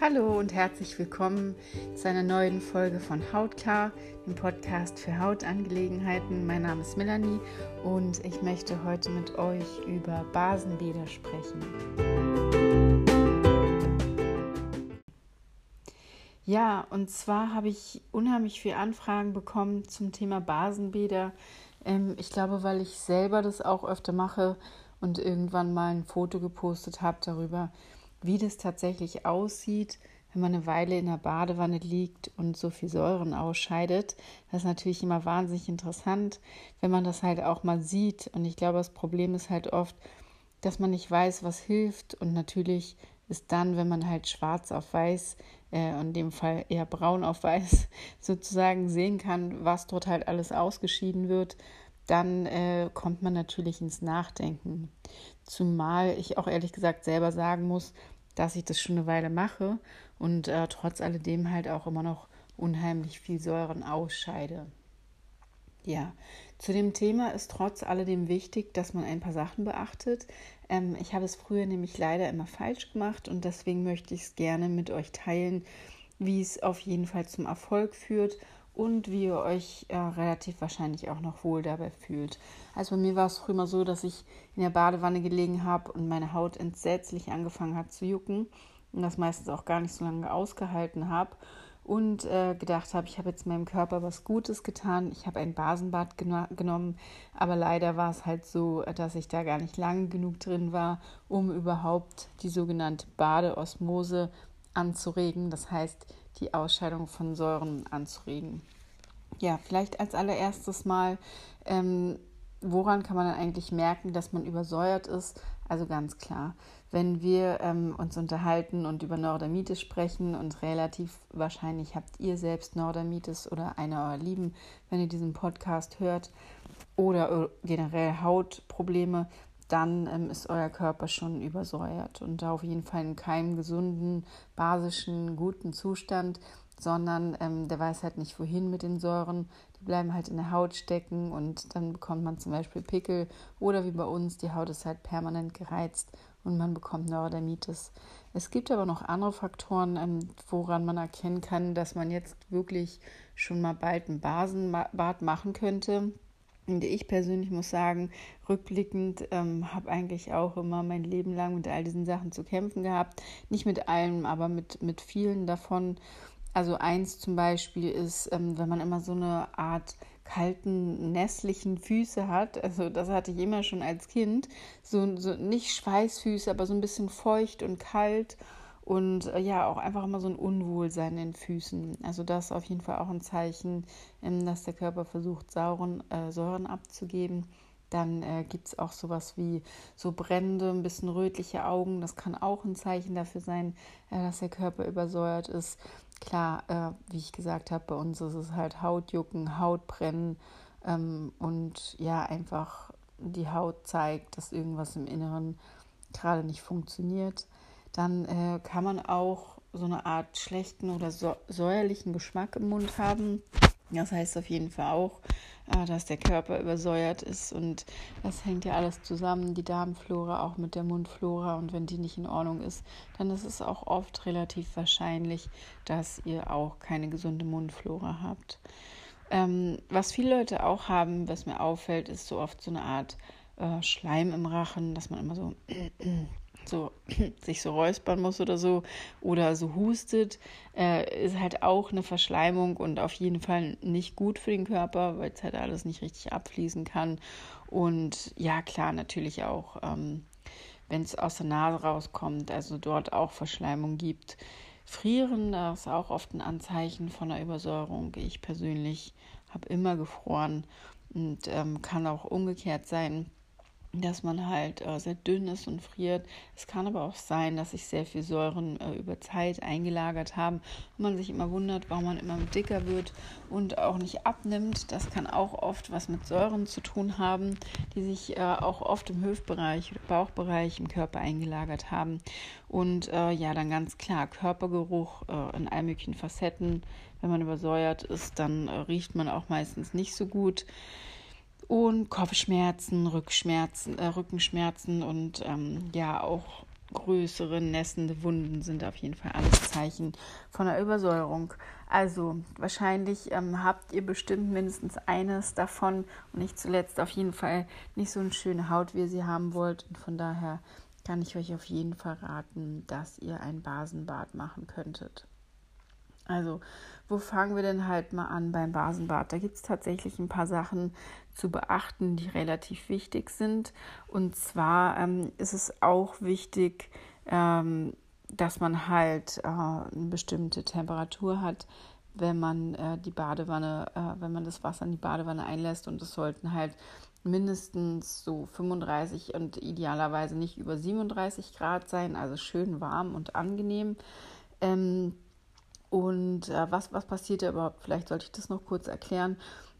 Hallo und herzlich willkommen zu einer neuen Folge von Hautklar, dem Podcast für Hautangelegenheiten. Mein Name ist Melanie und ich möchte heute mit euch über Basenbäder sprechen. Ja, und zwar habe ich unheimlich viele Anfragen bekommen zum Thema Basenbäder. Ähm, ich glaube, weil ich selber das auch öfter mache und irgendwann mal ein Foto gepostet habe darüber, wie das tatsächlich aussieht, wenn man eine Weile in der Badewanne liegt und so viel Säuren ausscheidet. Das ist natürlich immer wahnsinnig interessant, wenn man das halt auch mal sieht. Und ich glaube, das Problem ist halt oft, dass man nicht weiß, was hilft. Und natürlich ist dann, wenn man halt schwarz auf weiß, äh, in dem Fall eher braun auf weiß, sozusagen sehen kann, was dort halt alles ausgeschieden wird, dann äh, kommt man natürlich ins Nachdenken. Zumal ich auch ehrlich gesagt selber sagen muss, dass ich das schon eine Weile mache und äh, trotz alledem halt auch immer noch unheimlich viel Säuren ausscheide. Ja, zu dem Thema ist trotz alledem wichtig, dass man ein paar Sachen beachtet. Ähm, ich habe es früher nämlich leider immer falsch gemacht und deswegen möchte ich es gerne mit euch teilen, wie es auf jeden Fall zum Erfolg führt und wie ihr euch äh, relativ wahrscheinlich auch noch wohl dabei fühlt. Also bei mir war es früher mal so, dass ich in der Badewanne gelegen habe und meine Haut entsetzlich angefangen hat zu jucken und das meistens auch gar nicht so lange ausgehalten habe und äh, gedacht habe, ich habe jetzt meinem Körper was Gutes getan. Ich habe ein Basenbad geno genommen, aber leider war es halt so, dass ich da gar nicht lang genug drin war, um überhaupt die sogenannte Badeosmose anzuregen. Das heißt, die Ausscheidung von Säuren anzuregen. Ja, vielleicht als allererstes mal, ähm, woran kann man dann eigentlich merken, dass man übersäuert ist? Also ganz klar, wenn wir ähm, uns unterhalten und über Neurodermitis sprechen und relativ wahrscheinlich habt ihr selbst Neurodermitis oder einer eurer Lieben, wenn ihr diesen Podcast hört oder generell Hautprobleme, dann ähm, ist euer Körper schon übersäuert und auf jeden Fall in keinem gesunden, basischen, guten Zustand, sondern ähm, der weiß halt nicht wohin mit den Säuren. Die bleiben halt in der Haut stecken und dann bekommt man zum Beispiel Pickel oder wie bei uns, die Haut ist halt permanent gereizt und man bekommt Neurodermitis. Es gibt aber noch andere Faktoren, ähm, woran man erkennen kann, dass man jetzt wirklich schon mal bald ein Basenbad machen könnte. Und ich persönlich muss sagen, rückblickend ähm, habe eigentlich auch immer mein Leben lang mit all diesen Sachen zu kämpfen gehabt. Nicht mit allem, aber mit, mit vielen davon. Also eins zum Beispiel ist, ähm, wenn man immer so eine Art kalten, nässlichen Füße hat. Also das hatte ich immer schon als Kind. So, so nicht Schweißfüße, aber so ein bisschen feucht und kalt und äh, ja, auch einfach immer so ein Unwohlsein in den Füßen. Also das ist auf jeden Fall auch ein Zeichen, ähm, dass der Körper versucht, Sauren, äh, Säuren abzugeben. Dann äh, gibt es auch sowas wie so brennende, ein bisschen rötliche Augen. Das kann auch ein Zeichen dafür sein, äh, dass der Körper übersäuert ist. Klar, äh, wie ich gesagt habe, bei uns ist es halt Hautjucken, Hautbrennen ähm, und ja, einfach die Haut zeigt, dass irgendwas im Inneren gerade nicht funktioniert dann äh, kann man auch so eine Art schlechten oder säuerlichen Geschmack im Mund haben. Das heißt auf jeden Fall auch, äh, dass der Körper übersäuert ist und das hängt ja alles zusammen, die Darmflora auch mit der Mundflora und wenn die nicht in Ordnung ist, dann ist es auch oft relativ wahrscheinlich, dass ihr auch keine gesunde Mundflora habt. Ähm, was viele Leute auch haben, was mir auffällt, ist so oft so eine Art äh, Schleim im Rachen, dass man immer so so sich so räuspern muss oder so oder so hustet, äh, ist halt auch eine Verschleimung und auf jeden Fall nicht gut für den Körper, weil es halt alles nicht richtig abfließen kann. Und ja, klar, natürlich auch, ähm, wenn es aus der Nase rauskommt, also dort auch Verschleimung gibt. Frieren, das ist auch oft ein Anzeichen von einer Übersäuerung. Ich persönlich habe immer gefroren und ähm, kann auch umgekehrt sein dass man halt äh, sehr dünn ist und friert. Es kann aber auch sein, dass sich sehr viel Säuren äh, über Zeit eingelagert haben und man sich immer wundert, warum man immer dicker wird und auch nicht abnimmt. Das kann auch oft was mit Säuren zu tun haben, die sich äh, auch oft im Hüftbereich Bauchbereich im Körper eingelagert haben. Und äh, ja, dann ganz klar, Körpergeruch äh, in all möglichen Facetten. Wenn man übersäuert ist, dann äh, riecht man auch meistens nicht so gut und Kopfschmerzen, Rückschmerzen, äh, Rückenschmerzen und ähm, ja auch größere nässende Wunden sind auf jeden Fall alles Zeichen von einer Übersäuerung. Also wahrscheinlich ähm, habt ihr bestimmt mindestens eines davon und nicht zuletzt auf jeden Fall nicht so eine schöne Haut, wie ihr sie haben wollt. Und von daher kann ich euch auf jeden Fall raten, dass ihr ein Basenbad machen könntet. Also, wo fangen wir denn halt mal an beim Basenbad? Da gibt es tatsächlich ein paar Sachen zu beachten, die relativ wichtig sind. Und zwar ähm, ist es auch wichtig, ähm, dass man halt äh, eine bestimmte Temperatur hat, wenn man äh, die Badewanne, äh, wenn man das Wasser in die Badewanne einlässt. Und es sollten halt mindestens so 35 und idealerweise nicht über 37 Grad sein, also schön warm und angenehm. Ähm, und äh, was, was passiert da überhaupt? Vielleicht sollte ich das noch kurz erklären.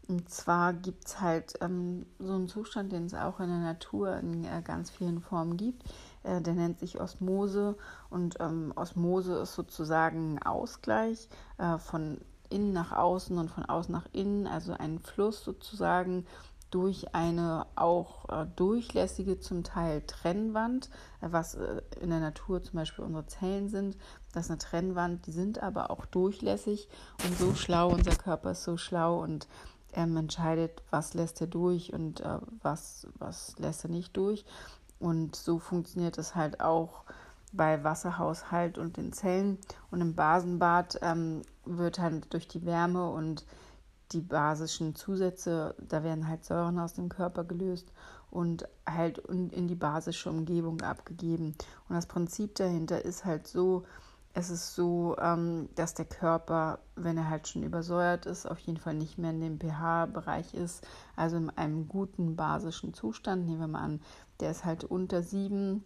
Und zwar gibt es halt ähm, so einen Zustand, den es auch in der Natur in äh, ganz vielen Formen gibt. Äh, der nennt sich Osmose. Und ähm, Osmose ist sozusagen Ausgleich äh, von innen nach außen und von außen nach innen, also ein Fluss sozusagen durch eine auch äh, durchlässige zum Teil Trennwand, äh, was äh, in der Natur zum Beispiel unsere Zellen sind. Das ist eine Trennwand, die sind aber auch durchlässig und so schlau, unser Körper ist so schlau und ähm, entscheidet, was lässt er durch und äh, was, was lässt er nicht durch. Und so funktioniert es halt auch bei Wasserhaushalt und den Zellen. Und im Basenbad ähm, wird halt durch die Wärme und die basischen Zusätze, da werden halt Säuren aus dem Körper gelöst und halt in die basische Umgebung abgegeben. Und das Prinzip dahinter ist halt so, es ist so, ähm, dass der Körper, wenn er halt schon übersäuert ist, auf jeden Fall nicht mehr in dem pH-Bereich ist, also in einem guten basischen Zustand. Nehmen wir mal an, der ist halt unter sieben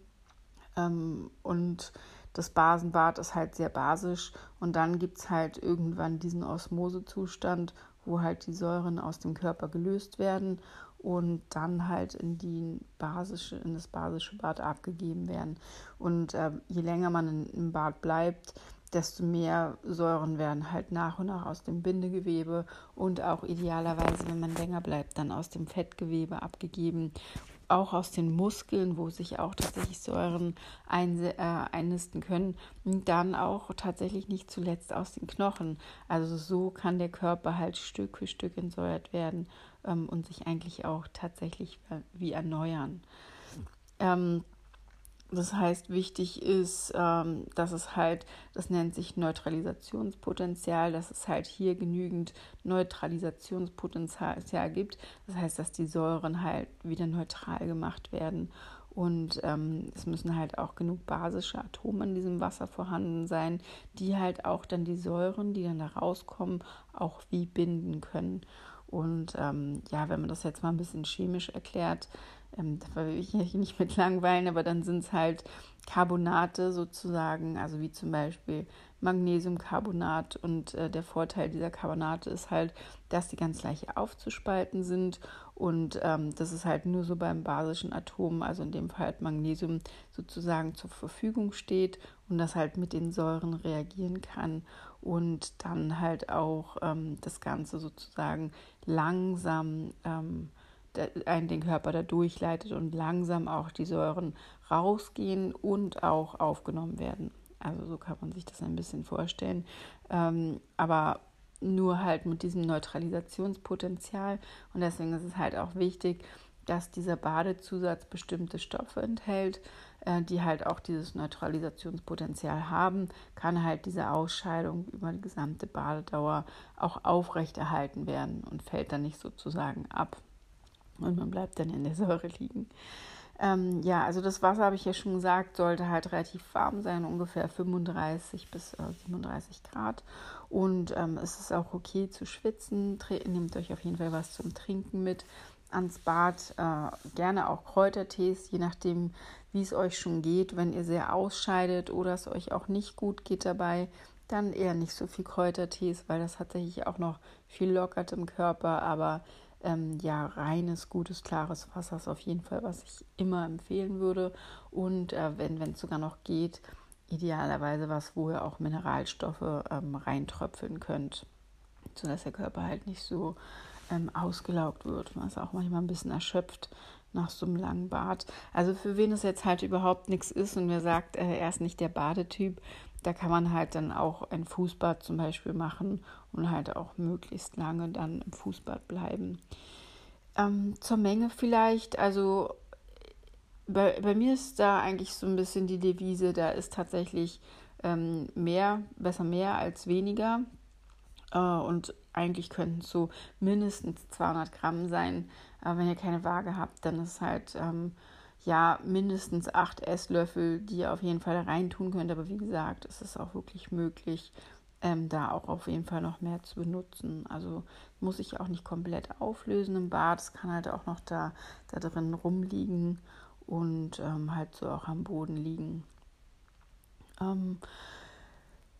ähm, und das Basenbad ist halt sehr basisch und dann gibt es halt irgendwann diesen Osmosezustand, wo halt die Säuren aus dem Körper gelöst werden und dann halt in die basische, in das basische Bad abgegeben werden. Und äh, je länger man in, im Bad bleibt, desto mehr Säuren werden halt nach und nach aus dem Bindegewebe und auch idealerweise, wenn man länger bleibt, dann aus dem Fettgewebe abgegeben auch aus den Muskeln, wo sich auch tatsächlich Säuren ein, äh, einnisten können, und dann auch tatsächlich nicht zuletzt aus den Knochen. Also so kann der Körper halt Stück für Stück entsäuert werden ähm, und sich eigentlich auch tatsächlich wie erneuern. Ähm, das heißt, wichtig ist, ähm, dass es halt, das nennt sich Neutralisationspotenzial, dass es halt hier genügend Neutralisationspotenzial gibt. Das heißt, dass die Säuren halt wieder neutral gemacht werden. Und ähm, es müssen halt auch genug basische Atome in diesem Wasser vorhanden sein, die halt auch dann die Säuren, die dann da rauskommen, auch wie binden können. Und ähm, ja, wenn man das jetzt mal ein bisschen chemisch erklärt, ähm, da will ich mich nicht mit langweilen, aber dann sind es halt Carbonate sozusagen, also wie zum Beispiel Magnesiumcarbonat. Und äh, der Vorteil dieser Carbonate ist halt, dass die ganz leicht aufzuspalten sind. Und ähm, das ist halt nur so beim basischen Atom, also in dem Fall halt Magnesium sozusagen zur Verfügung steht und das halt mit den Säuren reagieren kann und dann halt auch ähm, das Ganze sozusagen langsam ähm, einen den Körper da durchleitet und langsam auch die Säuren rausgehen und auch aufgenommen werden. Also so kann man sich das ein bisschen vorstellen. Ähm, aber nur halt mit diesem Neutralisationspotenzial. Und deswegen ist es halt auch wichtig, dass dieser Badezusatz bestimmte Stoffe enthält, äh, die halt auch dieses Neutralisationspotenzial haben, kann halt diese Ausscheidung über die gesamte Badedauer auch aufrechterhalten werden und fällt dann nicht sozusagen ab und man bleibt dann in der Säure liegen. Ähm, ja, also das Wasser, habe ich ja schon gesagt, sollte halt relativ warm sein, ungefähr 35 bis äh, 37 Grad. Und ähm, es ist auch okay zu schwitzen. Nehmt euch auf jeden Fall was zum Trinken mit ans Bad. Äh, gerne auch Kräutertees, je nachdem, wie es euch schon geht. Wenn ihr sehr ausscheidet oder es euch auch nicht gut geht dabei, dann eher nicht so viel Kräutertees, weil das tatsächlich auch noch viel lockert im Körper. Aber ähm, ja, reines, gutes, klares Wasser ist auf jeden Fall, was ich immer empfehlen würde. Und äh, wenn es sogar noch geht, idealerweise was, wo ihr auch Mineralstoffe ähm, reintröpfeln könnt, sodass der Körper halt nicht so ähm, ausgelaugt wird. Man ist auch manchmal ein bisschen erschöpft, nach so einem langen Bad. Also für wen es jetzt halt überhaupt nichts ist und wer sagt, äh, er ist nicht der Badetyp, da kann man halt dann auch ein Fußbad zum Beispiel machen und halt auch möglichst lange dann im Fußbad bleiben. Ähm, zur Menge vielleicht, also bei, bei mir ist da eigentlich so ein bisschen die Devise, da ist tatsächlich ähm, mehr, besser mehr als weniger. Äh, und eigentlich könnten es so mindestens 200 Gramm sein. Aber wenn ihr keine Waage habt, dann ist halt ähm, ja mindestens 8 Esslöffel, die ihr auf jeden Fall da rein tun könnt. Aber wie gesagt, es ist auch wirklich möglich, ähm, da auch auf jeden Fall noch mehr zu benutzen. Also muss ich auch nicht komplett auflösen im Bad. Es kann halt auch noch da, da drin rumliegen und ähm, halt so auch am Boden liegen. Ähm,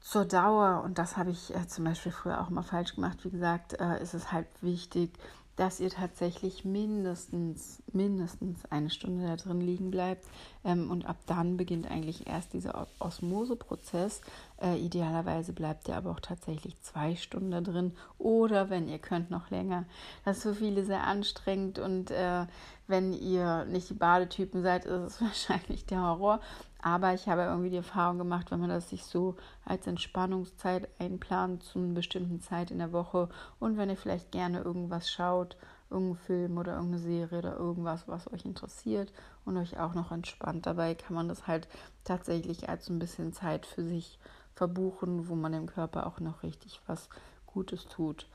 zur Dauer, und das habe ich äh, zum Beispiel früher auch mal falsch gemacht, wie gesagt, äh, ist es halt wichtig, dass ihr tatsächlich mindestens, mindestens eine Stunde da drin liegen bleibt. Ähm, und ab dann beginnt eigentlich erst dieser Osmoseprozess. Äh, idealerweise bleibt ihr aber auch tatsächlich zwei Stunden da drin oder wenn ihr könnt noch länger. Das ist für viele sehr anstrengend und äh, wenn ihr nicht die Badetypen seid, ist es wahrscheinlich der Horror. Aber ich habe irgendwie die Erfahrung gemacht, wenn man das sich so als Entspannungszeit einplant zu einer bestimmten Zeit in der Woche und wenn ihr vielleicht gerne irgendwas schaut, irgendeinen Film oder irgendeine Serie oder irgendwas, was euch interessiert und euch auch noch entspannt dabei, kann man das halt tatsächlich als so ein bisschen Zeit für sich verbuchen, wo man dem Körper auch noch richtig was Gutes tut.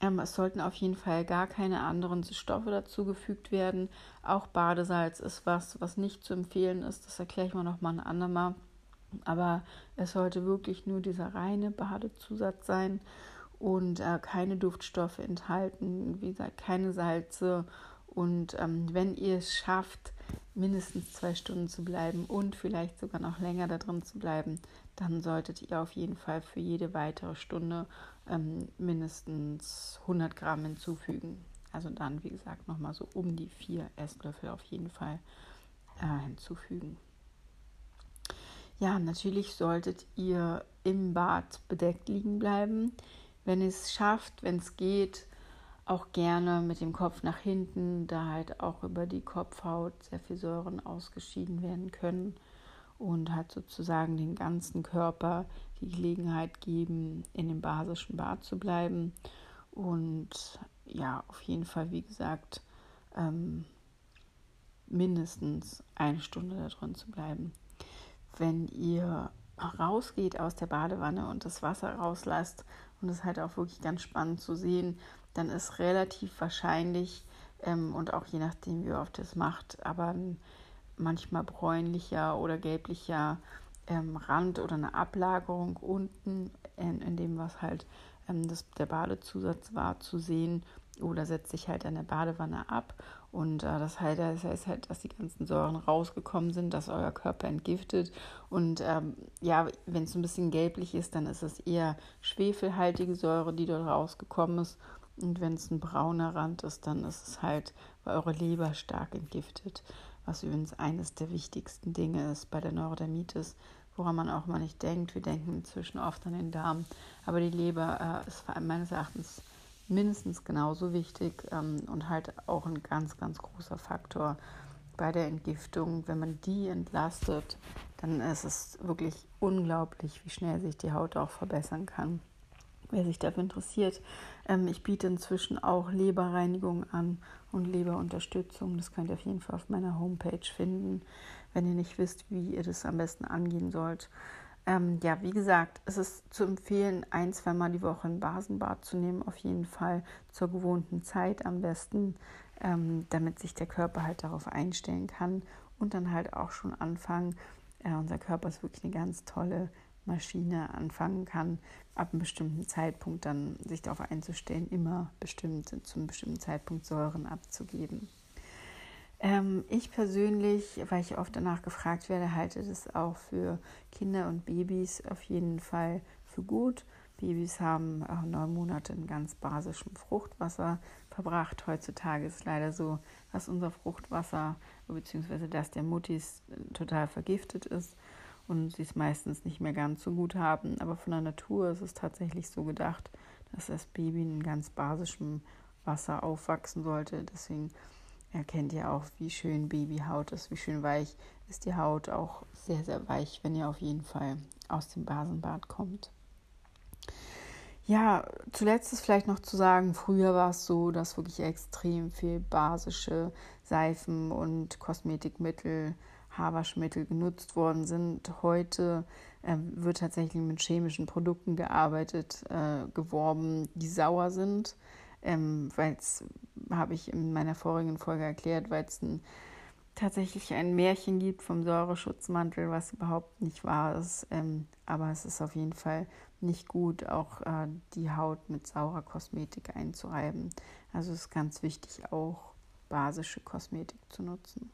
Ähm, es sollten auf jeden Fall gar keine anderen Stoffe dazugefügt werden. Auch Badesalz ist was, was nicht zu empfehlen ist. Das erkläre ich mal ein andermal. Aber es sollte wirklich nur dieser reine Badezusatz sein und äh, keine Duftstoffe enthalten, wie gesagt, keine Salze. Und ähm, wenn ihr es schafft, mindestens zwei Stunden zu bleiben und vielleicht sogar noch länger da drin zu bleiben, dann solltet ihr auf jeden Fall für jede weitere Stunde ähm, mindestens 100 Gramm hinzufügen. Also dann, wie gesagt, nochmal so um die vier Esslöffel auf jeden Fall äh, hinzufügen. Ja, natürlich solltet ihr im Bad bedeckt liegen bleiben. Wenn es schafft, wenn es geht, auch gerne mit dem Kopf nach hinten, da halt auch über die Kopfhaut sehr viel Säuren ausgeschieden werden können und halt sozusagen den ganzen Körper die Gelegenheit geben, in dem basischen Bad zu bleiben. Und ja, auf jeden Fall, wie gesagt, ähm, mindestens eine Stunde da drin zu bleiben. Wenn ihr rausgeht aus der Badewanne und das Wasser rauslasst, und ist halt auch wirklich ganz spannend zu sehen, dann ist relativ wahrscheinlich ähm, und auch je nachdem, wie oft es macht, aber ein manchmal bräunlicher oder gelblicher ähm, Rand oder eine Ablagerung unten in, in dem, was halt ähm, das, der Badezusatz war, zu sehen oder setzt sich halt an der Badewanne ab. Und äh, das, halt, das heißt halt, dass die ganzen Säuren rausgekommen sind, dass euer Körper entgiftet. Und ähm, ja, wenn es ein bisschen gelblich ist, dann ist es eher schwefelhaltige Säure, die dort rausgekommen ist. Und wenn es ein brauner Rand ist, dann ist es halt, weil eure Leber stark entgiftet was übrigens eines der wichtigsten Dinge ist bei der Neurodermitis, woran man auch mal nicht denkt. Wir denken inzwischen oft an den Darm, aber die Leber äh, ist meines Erachtens mindestens genauso wichtig ähm, und halt auch ein ganz, ganz großer Faktor bei der Entgiftung. Wenn man die entlastet, dann ist es wirklich unglaublich, wie schnell sich die Haut auch verbessern kann wer sich dafür interessiert. Ähm, ich biete inzwischen auch Leberreinigung an und Leberunterstützung. Das könnt ihr auf jeden Fall auf meiner Homepage finden, wenn ihr nicht wisst, wie ihr das am besten angehen sollt. Ähm, ja, wie gesagt, es ist zu empfehlen, ein, zweimal die Woche ein Basenbad zu nehmen, auf jeden Fall zur gewohnten Zeit am besten, ähm, damit sich der Körper halt darauf einstellen kann und dann halt auch schon anfangen. Äh, unser Körper ist wirklich eine ganz tolle Maschine anfangen kann, ab einem bestimmten Zeitpunkt dann sich darauf einzustellen, immer bestimmt zum bestimmten Zeitpunkt Säuren abzugeben. Ähm, ich persönlich, weil ich oft danach gefragt werde, halte das auch für Kinder und Babys auf jeden Fall für gut. Babys haben auch neun Monate in ganz basischem Fruchtwasser verbracht. Heutzutage ist leider so, dass unser Fruchtwasser bzw. das der Muttis total vergiftet ist und sie es meistens nicht mehr ganz so gut haben. Aber von der Natur ist es tatsächlich so gedacht, dass das Baby in ganz basischem Wasser aufwachsen sollte. Deswegen erkennt ihr auch, wie schön Babyhaut ist, wie schön weich ist die Haut. Auch sehr, sehr weich, wenn ihr auf jeden Fall aus dem Basenbad kommt. Ja, zuletzt ist vielleicht noch zu sagen, früher war es so, dass wirklich extrem viel basische Seifen und Kosmetikmittel, Haarwaschmittel genutzt worden sind. Heute äh, wird tatsächlich mit chemischen Produkten gearbeitet, äh, geworben, die sauer sind, ähm, weil es, habe ich in meiner vorigen Folge erklärt, weil es ein tatsächlich ein Märchen gibt vom Säureschutzmantel, was überhaupt nicht wahr ist. Ähm, aber es ist auf jeden Fall nicht gut, auch äh, die Haut mit saurer Kosmetik einzureiben. Also es ist ganz wichtig, auch basische Kosmetik zu nutzen.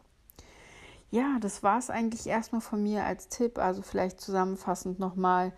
Ja, das war es eigentlich erstmal von mir als Tipp. Also vielleicht zusammenfassend nochmal,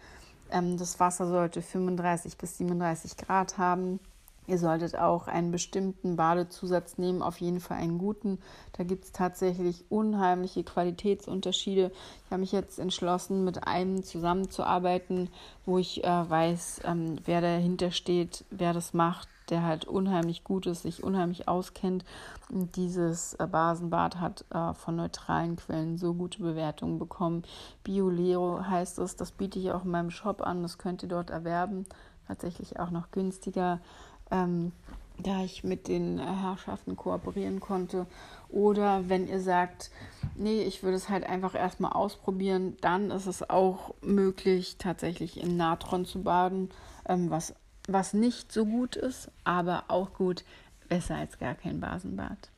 ähm, das Wasser sollte 35 bis 37 Grad haben. Ihr solltet auch einen bestimmten Badezusatz nehmen, auf jeden Fall einen guten. Da gibt es tatsächlich unheimliche Qualitätsunterschiede. Ich habe mich jetzt entschlossen, mit einem zusammenzuarbeiten, wo ich äh, weiß, ähm, wer dahinter steht, wer das macht, der halt unheimlich gut ist, sich unheimlich auskennt. Und dieses äh, Basenbad hat äh, von neutralen Quellen so gute Bewertungen bekommen. Biolero heißt es, das biete ich auch in meinem Shop an, das könnt ihr dort erwerben. Tatsächlich auch noch günstiger ähm, da ich mit den Herrschaften kooperieren konnte. Oder wenn ihr sagt, nee, ich würde es halt einfach erstmal ausprobieren, dann ist es auch möglich, tatsächlich in Natron zu baden, ähm, was, was nicht so gut ist, aber auch gut, besser als gar kein Basenbad.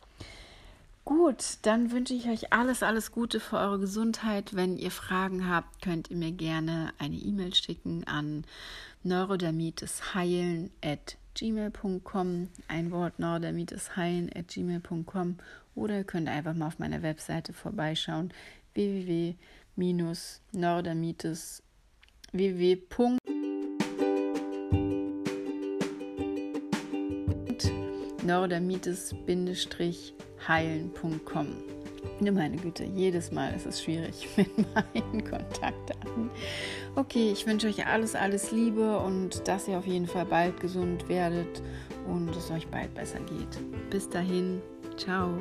Gut, dann wünsche ich euch alles, alles Gute für eure Gesundheit. Wenn ihr Fragen habt, könnt ihr mir gerne eine E-Mail schicken an neurodermitisheilen at gmail.com, ein Wort neurodermitheilen at gmail.com oder ihr könnt einfach mal auf meiner Webseite vorbeischauen www-neurodermitis www neurodermitis-heilen.com. Nur meine Güte, jedes Mal ist es schwierig mit meinen Kontaktdaten. Okay, ich wünsche euch alles, alles Liebe und dass ihr auf jeden Fall bald gesund werdet und es euch bald besser geht. Bis dahin, ciao.